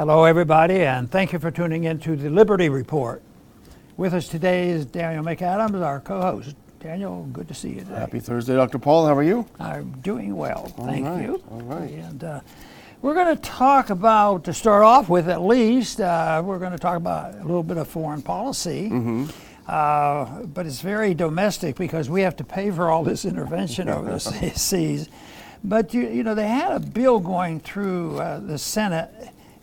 Hello, everybody, and thank you for tuning in to the Liberty Report. With us today is Daniel McAdams, our co host. Daniel, good to see you today. Happy Thursday, Dr. Paul. How are you? I'm doing well, thank right, you. all right. And uh, we're going to talk about, to start off with at least, uh, we're going to talk about a little bit of foreign policy. Mm-hmm. Uh, but it's very domestic because we have to pay for all this intervention over the seas. But you, you know, they had a bill going through uh, the Senate,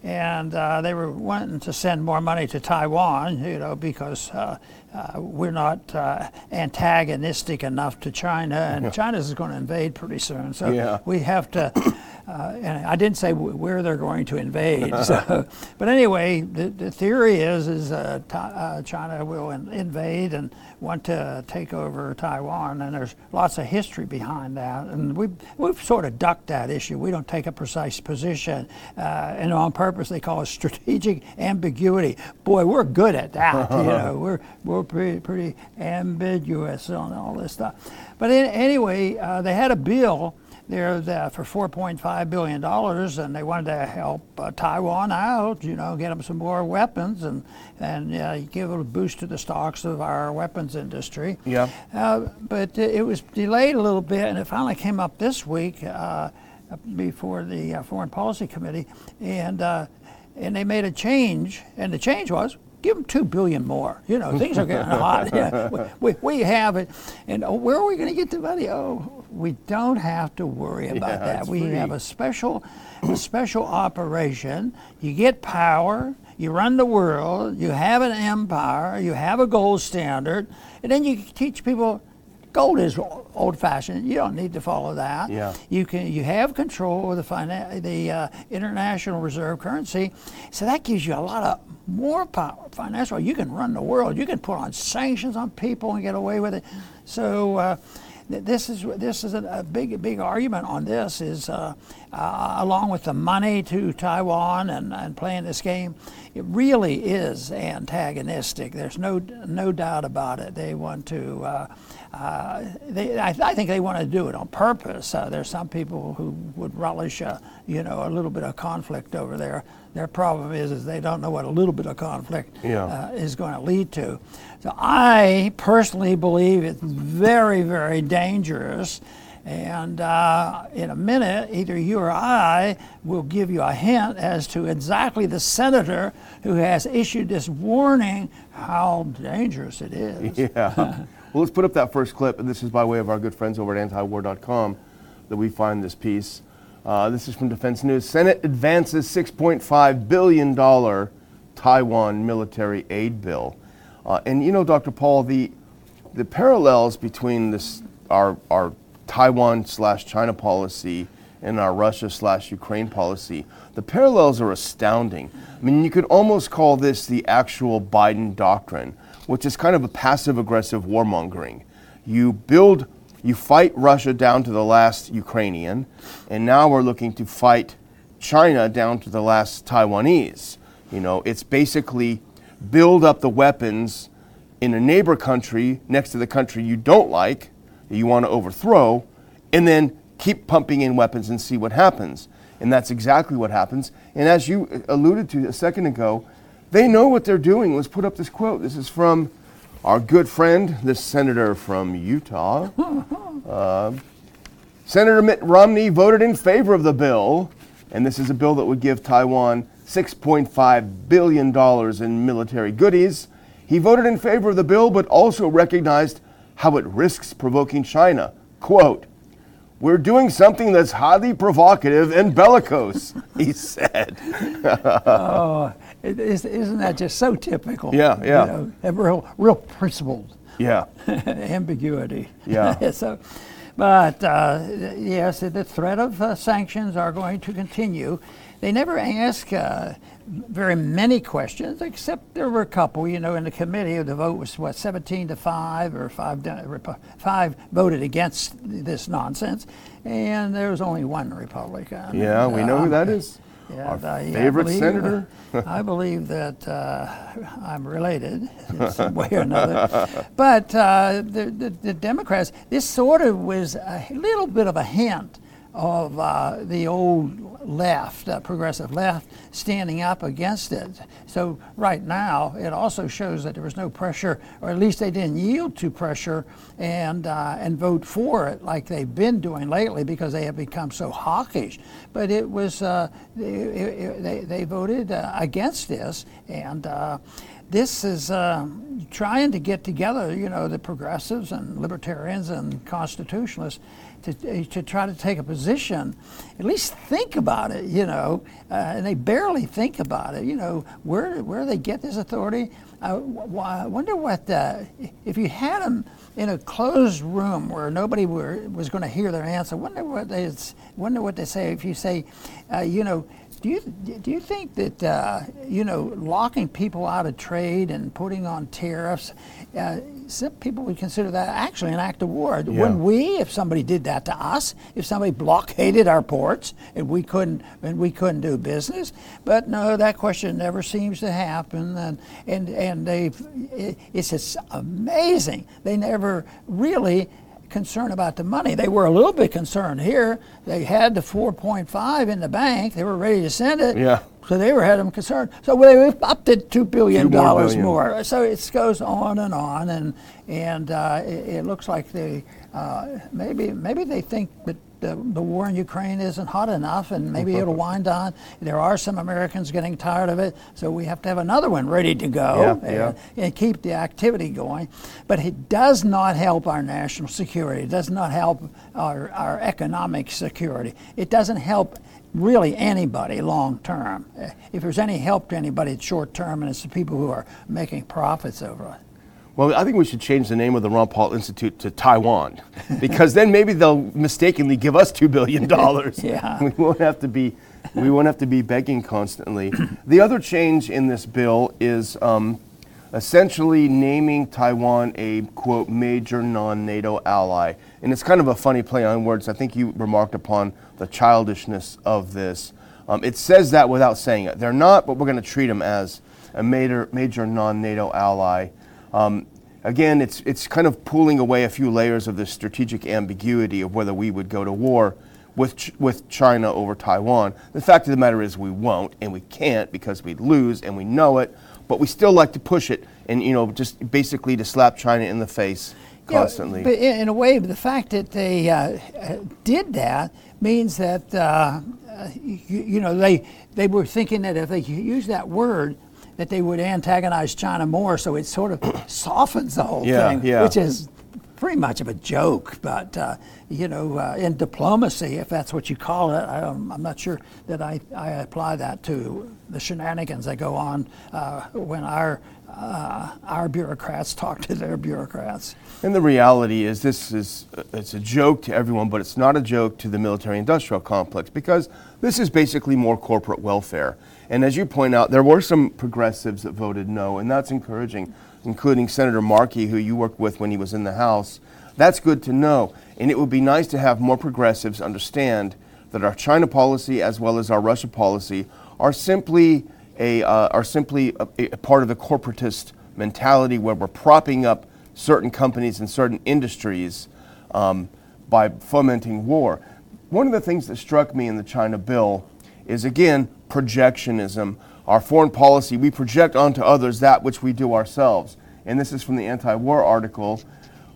and uh, they were wanting to send more money to Taiwan. You know, because uh, uh, we're not uh, antagonistic enough to China, and China is going to invade pretty soon. So Yeah. we have to. Uh, and I didn't say wh- where they're going to invade. So, but anyway, the, the theory is is uh, uh, China will in, invade and want to take over Taiwan, and there's lots of history behind that. And we've we've sort of ducked that issue. We don't take a precise position, uh, and on purpose they call it strategic ambiguity. Boy, we're good at that. you know, we're we're pretty pretty ambiguous on all this stuff. But in, anyway, uh, they had a bill there that for 4.5 billion dollars, and they wanted to help uh, Taiwan out. You know, get them some more weapons and and uh, give a boost to the stocks of our weapons industry. Yeah. Uh, but it was delayed a little bit, and it finally came up this week uh, before the uh, Foreign Policy Committee, and uh, and they made a change, and the change was. Give them two billion more. You know, things are getting hot. Yeah, we, we, have it, and oh, where are we going to get the money? Oh, we don't have to worry about Yeah, that. We free. have a special, a special operation. You get power. You run the world. You have an empire. You have a gold standard, and then you teach people. Gold is old-fashioned. You don't need to follow that. Yeah. You can. You have control of the finan- the uh, international reserve currency, so that gives you a lot of more power. Financial. You can run the world. You can put on sanctions on people and get away with it. So. Uh, th- this is this is a, a big big argument on this is uh, uh, along with the money to Taiwan and, and playing this game, it really is antagonistic. There's no no doubt about it. They want to. Uh, they, I, I think they want to do it on purpose. Uh, there's some people who would relish, uh, you know, a little bit of conflict over there. Their problem is, is they don't know what a little bit of conflict Yeah. uh, is going to lead to. So I personally believe it's very, very dangerous. And uh, in a minute, either you or I will give you a hint as to exactly the senator who has issued this warning how dangerous it is. Yeah. Well, let's put up that first clip, and this is by way of our good friends over at antiwar.com that we find this piece. Uh, this is from Defense News. Senate advances $6.5 billion Taiwan military aid bill. Uh, and you know, Dr. Paul, the, the parallels between this, our, our Taiwan slash China policy and our Russia slash Ukraine policy, the parallels are astounding. I mean, you could almost call this the actual Biden doctrine, which is kind of a passive aggressive warmongering. You build, you fight Russia down to the last Ukrainian, and now we're looking to fight China down to the last Taiwanese. You know, it's basically build up the weapons in a neighbor country next to the country you don't like, that you want to overthrow, and then keep pumping in weapons and see what happens. And that's exactly what happens. And as you alluded to a second ago, they know what they're doing. Let's put up this quote. This is from our good friend, the senator from Utah. Uh, Senator Mitt Romney voted in favor of the bill, and this is a bill that would give Taiwan $6.5 billion in military goodies. He voted in favor of the bill, but also recognized how it risks provoking China. Quote, we're doing something that's highly provocative and bellicose, he said. Oh, is, isn't that just so typical? Yeah, yeah. You know, real, real principled Yeah, ambiguity. Yeah. so, but uh, yes, the threat of uh, sanctions are going to continue. They never ask uh, very many questions, except there were a couple. You know, in the committee, the vote was what 17 to five, or five five voted against this nonsense, and there was only one Republican. yeah, we know who Um, that is. Yeah, Our I- I favorite believe- senator. I believe that uh, I'm related in some way or another. But uh, the, the, the Democrats, this sort of was a little bit of a hint of uh, the old left, uh, progressive left, standing up against it. So right now, it also shows that there was no pressure, or at least they didn't yield to pressure and uh, and vote for it like they've been doing lately because they have become so hawkish. But it was uh, they, they, they voted uh, against this and uh, this is uh, trying to get together, you know, the progressives and libertarians and constitutionalists to, to try to take a position, at least think about it, you know, uh, and they barely think about it, you know, where, where they get this authority. I wonder what, uh, if you had them in a closed room where nobody were, was going to hear their answer, wonder what they, wonder what they say if you say, uh, you know, do you do you think that uh, you know locking people out of trade and putting on tariffs? Uh, some people would consider that actually an act of war. Yeah. Wouldn't we, if somebody did that to us, if somebody blockaded our ports and we couldn't and we couldn't do business? But no, that question never seems to happen, and and and they, it's just amazing. They never really concerned about the money. They were a little bit concerned here. They had the 4.5 in the bank. They were ready to send it. Yeah. So they were had them concerned. So they upped it two billion dollars more, more, So it goes on and on, and and uh, it, it, looks like they uh, maybe maybe they think that the, the war in Ukraine isn't hot enough, and maybe it'll wind on. There are some Americans getting tired of it, so we have to have another one ready to go yeah, and, yeah. and, keep the activity going. But it does not help our national security. It does not help our, our economic security. It doesn't help really anybody long term. If there's any help to anybody, it's short term, and it's the people who are making profits over it. Well, I think we should change the name of the Ron Paul Institute to Taiwan, because then maybe they'll mistakenly give us two billion dollars. yeah. We won't have to be, we won't have to be begging constantly. the other change in this bill is um, essentially naming Taiwan a quote major non-NATO ally, and it's kind of a funny play on words. I think you remarked upon the childishness of this. Um, it says that without saying it. They're not, but we're going to treat them as a major major non-NATO ally. Um, again, it's, it's kind of pulling away a few layers of the strategic ambiguity of whether we would go to war with, Ch- with China over Taiwan. The fact of the matter is we won't, and we can't because we'd lose, and we know it, but we still like to push it and, you know, just basically to slap China in the face constantly. Yeah, but in a way, the fact that they uh, did that means that, uh, you, you, know, they, they were thinking that if they use that word, that they would antagonize China more, so it sort of softens the whole yeah, thing, yeah. which is pretty much of a joke. But uh, you know, uh, in diplomacy, if that's what you call it, I am not sure that I, I apply that to the shenanigans that go on uh, when our uh, our bureaucrats talk to their bureaucrats. And the reality is, this is it's a joke to everyone, but it's not a joke to the military-industrial complex because this is basically more corporate welfare. And as you point out, there were some progressives that voted no, and that's encouraging, including Senator Markey, who you worked with when he was in the House. That's good to know. And it would be nice to have more progressives understand that our China policy as well as our Russia policy are simply a, uh, are simply a, a part of the corporatist mentality where we're propping up certain companies and certain industries um, by fomenting war. One of the things that struck me in the China bill is again projectionism. Our foreign policy, we project onto others that which we do ourselves. And this is from the anti war article.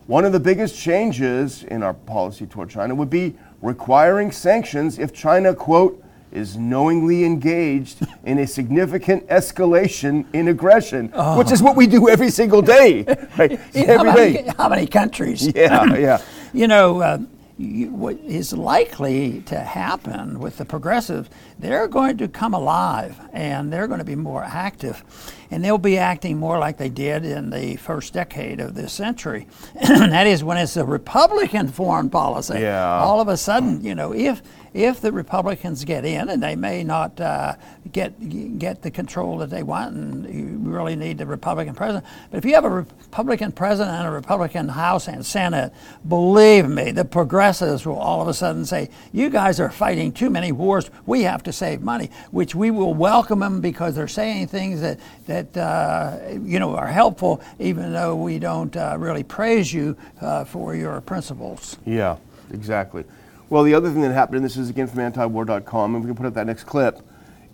One of the biggest changes in our policy toward China would be requiring sanctions if China, quote, is knowingly engaged in a significant escalation in aggression, oh. which is what we do every single day. Right? every how, many, day. how many countries? Yeah, yeah. you know, uh, you, what is likely to happen with the progressives, they're going to come alive and they're going to be more active. And they'll be acting more like they did in the first decade of this century. that is when it's a Republican foreign policy. Yeah. All of a sudden, you know, if if the Republicans get in, and they may not uh, get get the control that they want, and you really need the Republican president. But if you have a Republican president and a Republican House and Senate, believe me, the progressives will all of a sudden say, "You guys are fighting too many wars. We have to save money," which we will welcome them because they're saying things that that uh, you know are helpful, even though we don't uh, really praise you uh, for your principles. Yeah, exactly. Well, the other thing that happened, and this is again from antiwar.com, and we can put up that next clip,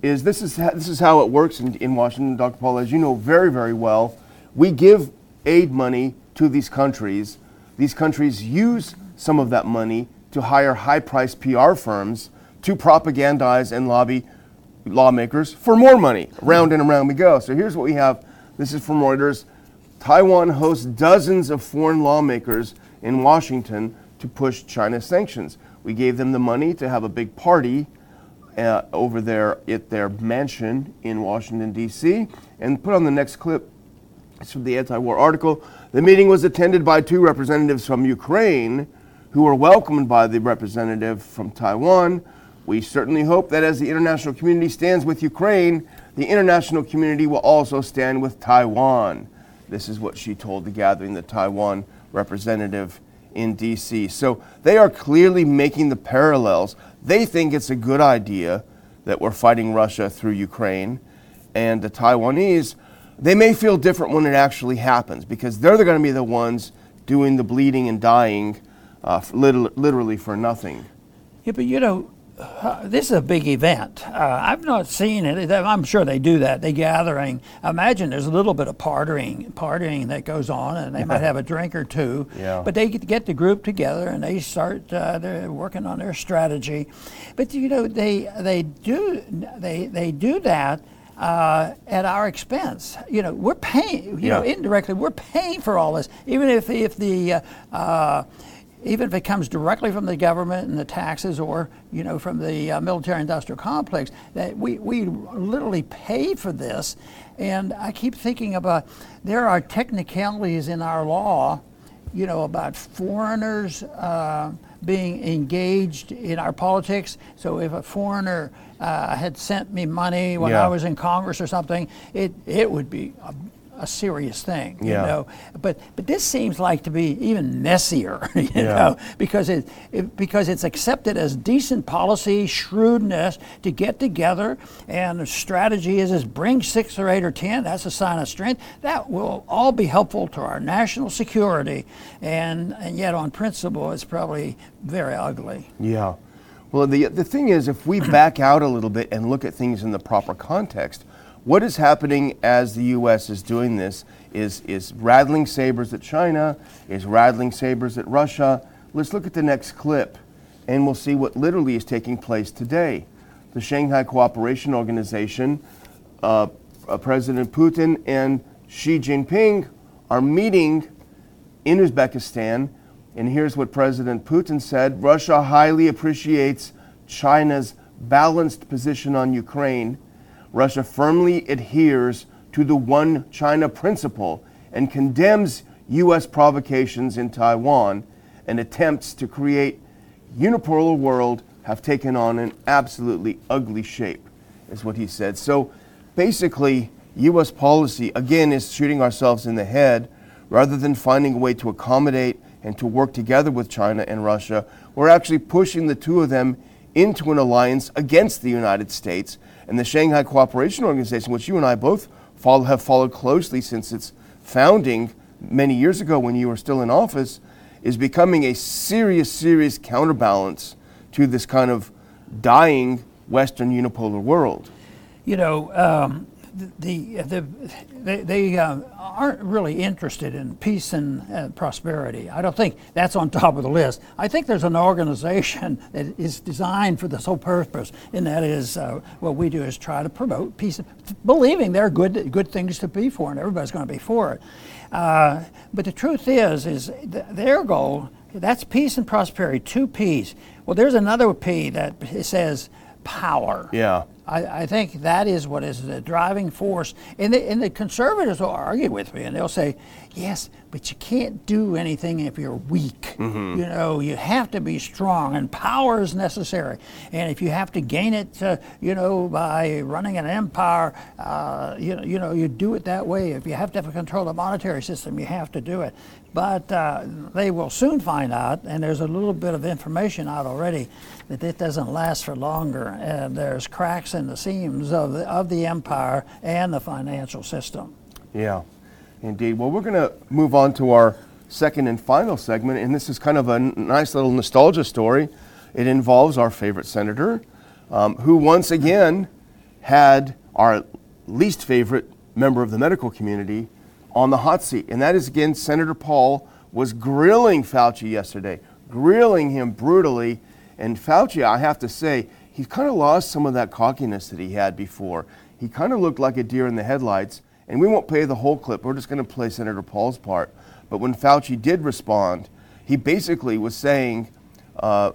is this is ha- this is how it works in, in Washington, Dr. Paul, as you know very very well. We give aid money to these countries. These countries use some of that money to hire high-priced PR firms to propagandize and lobby lawmakers for more money. Round and around we go. So here's what we have. This is from Reuters. Taiwan hosts dozens of foreign lawmakers in Washington to push China sanctions. We gave them the money to have a big party uh, over there at their mansion in Washington, D.C. And put on the next clip. It's from the anti war article. The meeting was attended by two representatives from Ukraine who were welcomed by the representative from Taiwan. We certainly hope that as the international community stands with Ukraine, the international community will also stand with Taiwan. This is what she told the gathering, the Taiwan representative in DC. So they are clearly making the parallels. They think it's a good idea that we're fighting Russia through Ukraine. And the Taiwanese, they may feel different when it actually happens because they're going to be the ones doing the bleeding and dying uh, literally for nothing. Yeah, but you know, uh, this is a big event. Uh, I've not seen it. I'm sure they do that. They gathering. I imagine there's a little bit of partying, partying that goes on, and they might have a drink or two. Yeah. But they get the group together and they start uh, they're working on their strategy. But you know, they they do they they do that. Uh, at our expense. You know, we're paying. You yeah. know, indirectly, we're paying for all this. Even if if the uh, uh, even if it comes directly from the government and the taxes or you know from the uh, military industrial complex that we, we literally pay for this and i keep thinking about there are technicalities in our law you know about foreigners uh, being engaged in our politics so if a foreigner uh, had sent me money when yeah. i was in congress or something it, it would be a serious thing, you know. But but this seems like to be even messier, you yeah. know, because it, it, because it's accepted as decent policy, shrewdness to get together, and the strategy is is bring six or eight or ten. That's a sign of strength. That will all be helpful to our national security, and and yet on principle, it's probably very ugly. Yeah. Well, the, the thing is, if we back out a little bit and look at things in the proper context, what is happening as the U.S. is doing this is, is rattling sabers at China, is rattling sabers at Russia. Let's look at the next clip and we'll see what literally is taking place today. The Shanghai Cooperation Organization, uh, uh, President Putin and Xi Jinping are meeting in Uzbekistan. And here's what President Putin said Russia highly appreciates China's balanced position on Ukraine Russia firmly adheres to the one China principle and condemns U.S. provocations in Taiwan and attempts to create unipolar world have taken on an absolutely ugly shape, is what he said. So basically, U.S. policy, again, is shooting ourselves in the head rather than finding a way to accommodate and to work together with China and Russia. We're actually pushing the two of them into an alliance against the United States and the Shanghai Cooperation Organization, which you and I both follow, have followed closely since its founding many years ago when you were still in office, is becoming a serious, serious counterbalance to this kind of dying Western unipolar world. You know, um, the, the, they, they uh, aren't really interested in peace and uh, prosperity. I don't think that's on top of the list. I think there's an organization that is designed for this whole purpose, and that is uh, what we do is try to promote peace, believing there are good, good things to be for, and everybody's going to be for it. Uh, but the truth is, is th- their goal that's peace and prosperity, two P's. Well, there's another P that says power. Yeah. I, I, think that is what is the driving force. And the, and the conservatives will argue with me and they'll say, yes, but you can't do anything if you're weak. Mm-hmm. You know, you have to be strong and power is necessary. And if you have to gain it, uh, you know, by running an empire, uh, you, know, you know, you do it that way. If you have to have control of the monetary system, you have to do it. But uh, they will soon find out, and there's a little bit of information out already, that it doesn't last for longer. And there's cracks in the seams of the, of the empire and the financial system. Yeah, indeed. Well, we're going to move on to our second and final segment, and this is kind of a nice little nostalgia story. It involves our favorite senator, um, who once again had our least favorite member of the medical community on the hot seat. And that is again, Senator Paul was grilling Fauci yesterday, grilling him brutally. And Fauci, I have to say, he's kind of lost some of that cockiness that he had before. He kind of looked like a deer in the headlights. And we won't play the whole clip, we're just going to play Senator Paul's part. But when Fauci did respond, he basically was saying, uh,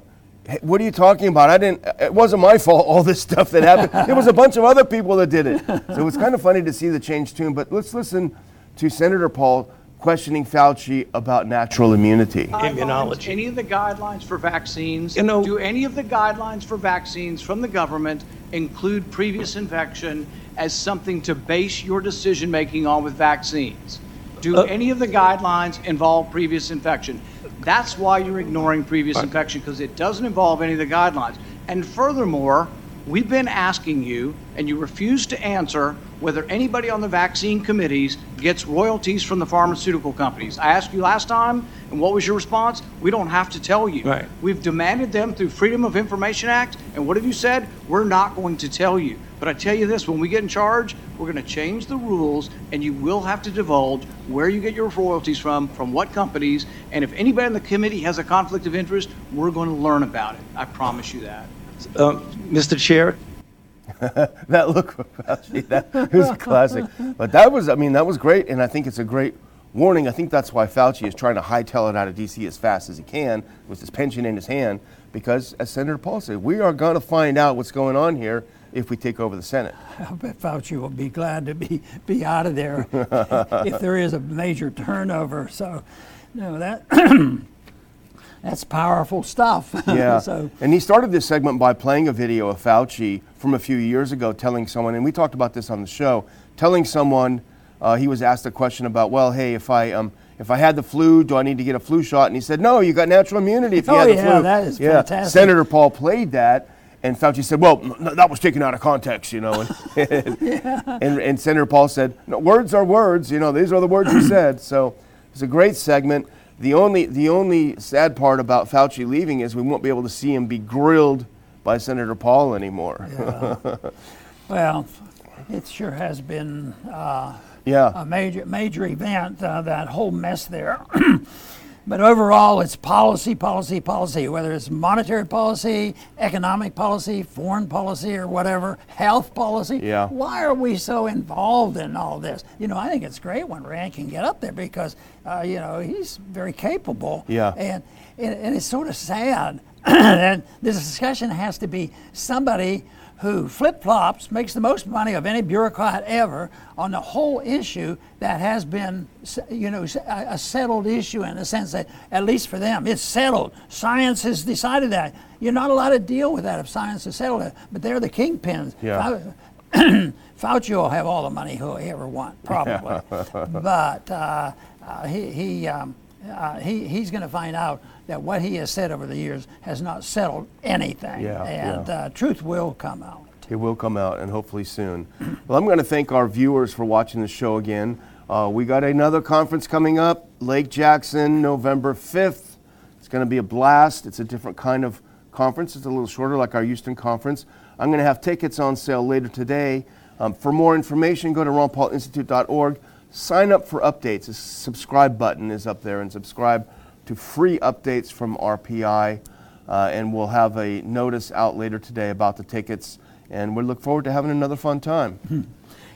hey, what are you talking about? I didn't, it wasn't my fault, all this stuff that happened. it was a bunch of other people that did it. So it's kind of funny to see the change tune. But let's listen to Senator Paul questioning Fauci about natural immunity. Immunology. Any of the guidelines for vaccines, you know, do any of the guidelines for vaccines from the government include previous infection as something to base your decision making on with vaccines? Do uh, any of the guidelines involve previous infection? That's why you're ignoring previous right. infection because it doesn't involve any of the guidelines. And furthermore, we've been asking you, and you refuse to answer whether anybody on the vaccine committees gets royalties from the pharmaceutical companies. I asked you last time, and what was your response? We don't have to tell you. Right. We've demanded them through Freedom of Information Act, and what have you said? We're not going to tell you. But I tell you this, when we get in charge, we're going to change the rules, and you will have to divulge where you get your royalties from, from what companies, and if anybody in the committee has a conflict of interest, we're going to learn about it. I promise you that. Um, Mr. Chair, that look that was classic. But that was, I mean, that was great, and I think it's a great warning. I think that's why Fauci is trying to hightail it out of D.C. as fast as he can with his pension in his hand, because as Senator Paul said, we are going to find out what's going on here if we take over the Senate. I bet Fauci will be glad to be, be out of there if there is a major turnover. So, no, that that's powerful stuff. Yeah. so. And he started this segment by playing a video of Fauci from a few years ago telling someone, and we talked about this on the show, telling someone uh, he was asked a question about, well, hey, if I um, if I had the flu, do I need to get a flu shot? And he said, no, you got natural immunity if you oh, had the yeah, flu. that is yeah. fantastic. Senator Paul played that. And Fauci said, "Well, that was taken out of context, you know." And, yeah. and, and, Senator Paul said, no, "Words are words, you know. These are the words you said." So it's a great segment. The only the only sad part about Fauci leaving is we won't be able to see him be grilled by Senator Paul anymore. Yeah. well, it sure has been uh, yeah. a major major event. Uh, that whole mess there. but overall, it's policy, policy, policy. Whether it's monetary policy, economic policy, foreign policy, or whatever, health policy. Yeah. Why are we so involved in all this? You know, I think it's great when Rand can get up there because uh, you know he's very capable. Yeah. And and, and it's sort of sad and this discussion has to be somebody who flip flops, makes the most money of any bureaucrat ever on the whole issue that has been, you know, a settled issue in the sense that, at least for them, it's settled. Science has decided that. You're not allowed to deal with that if science has settled it, but they're the kingpins. Yeah. Fauci will have all the money he'll ever want, probably. but uh, uh, he, he, um, uh, he, he's going to find out that what he has said over the years has not settled anything. Yeah, and yeah. Uh, truth will come out. It will come out, and hopefully soon. well, I'm going to thank our viewers for watching the show again. Uh, we got another conference coming up, Lake Jackson, November 5th. It's going to be a blast. It's a different kind of conference. It's a little shorter, like our Houston conference. I'm going to have tickets on sale later today. Um, for more information, go to ronpaulinstitute.org. Sign up for updates. The subscribe button is up there, and subscribe to free updates from RPI. Uh, and we'll have a notice out later today about the tickets. And we look forward to having another fun time. Hmm.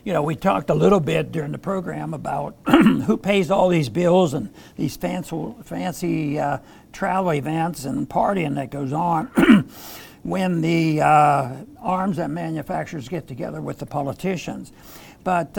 You know, we talked a little bit during the program about who pays all these bills and these fancy, fancy uh, travel events and partying that goes on when the uh, arms and manufacturers get together with the politicians. But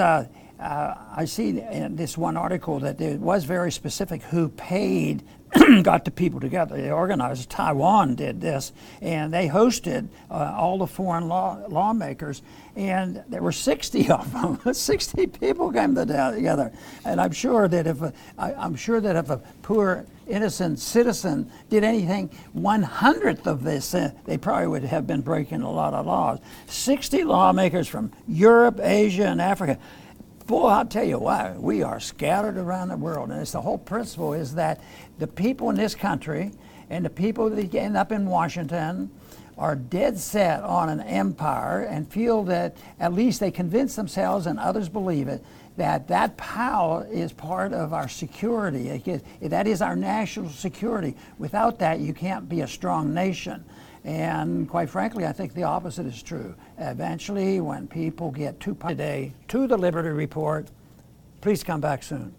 uh, uh, I see in this one article that it was very specific who paid got the people together. They organized. Taiwan did this, and they hosted uh, all the foreign law, lawmakers, and there were 60 of them. 60 people came together, and I'm sure that if a, I, I'm sure that if a poor innocent citizen did anything one hundredth of this, uh, they probably would have been breaking a lot of laws. 60 lawmakers from Europe, Asia, and Africa boy, I'll tell you what, we are scattered around the world. And it's the whole principle is that the people in this country And the people that end up in Washington are dead set on an empire and feel that at least they convince themselves and others believe it that that power is part of our security. That is our national security. Without that, you can't be a strong nation. And quite frankly, I think the opposite is true. Eventually, when people get too today to the Liberty Report, please come back soon.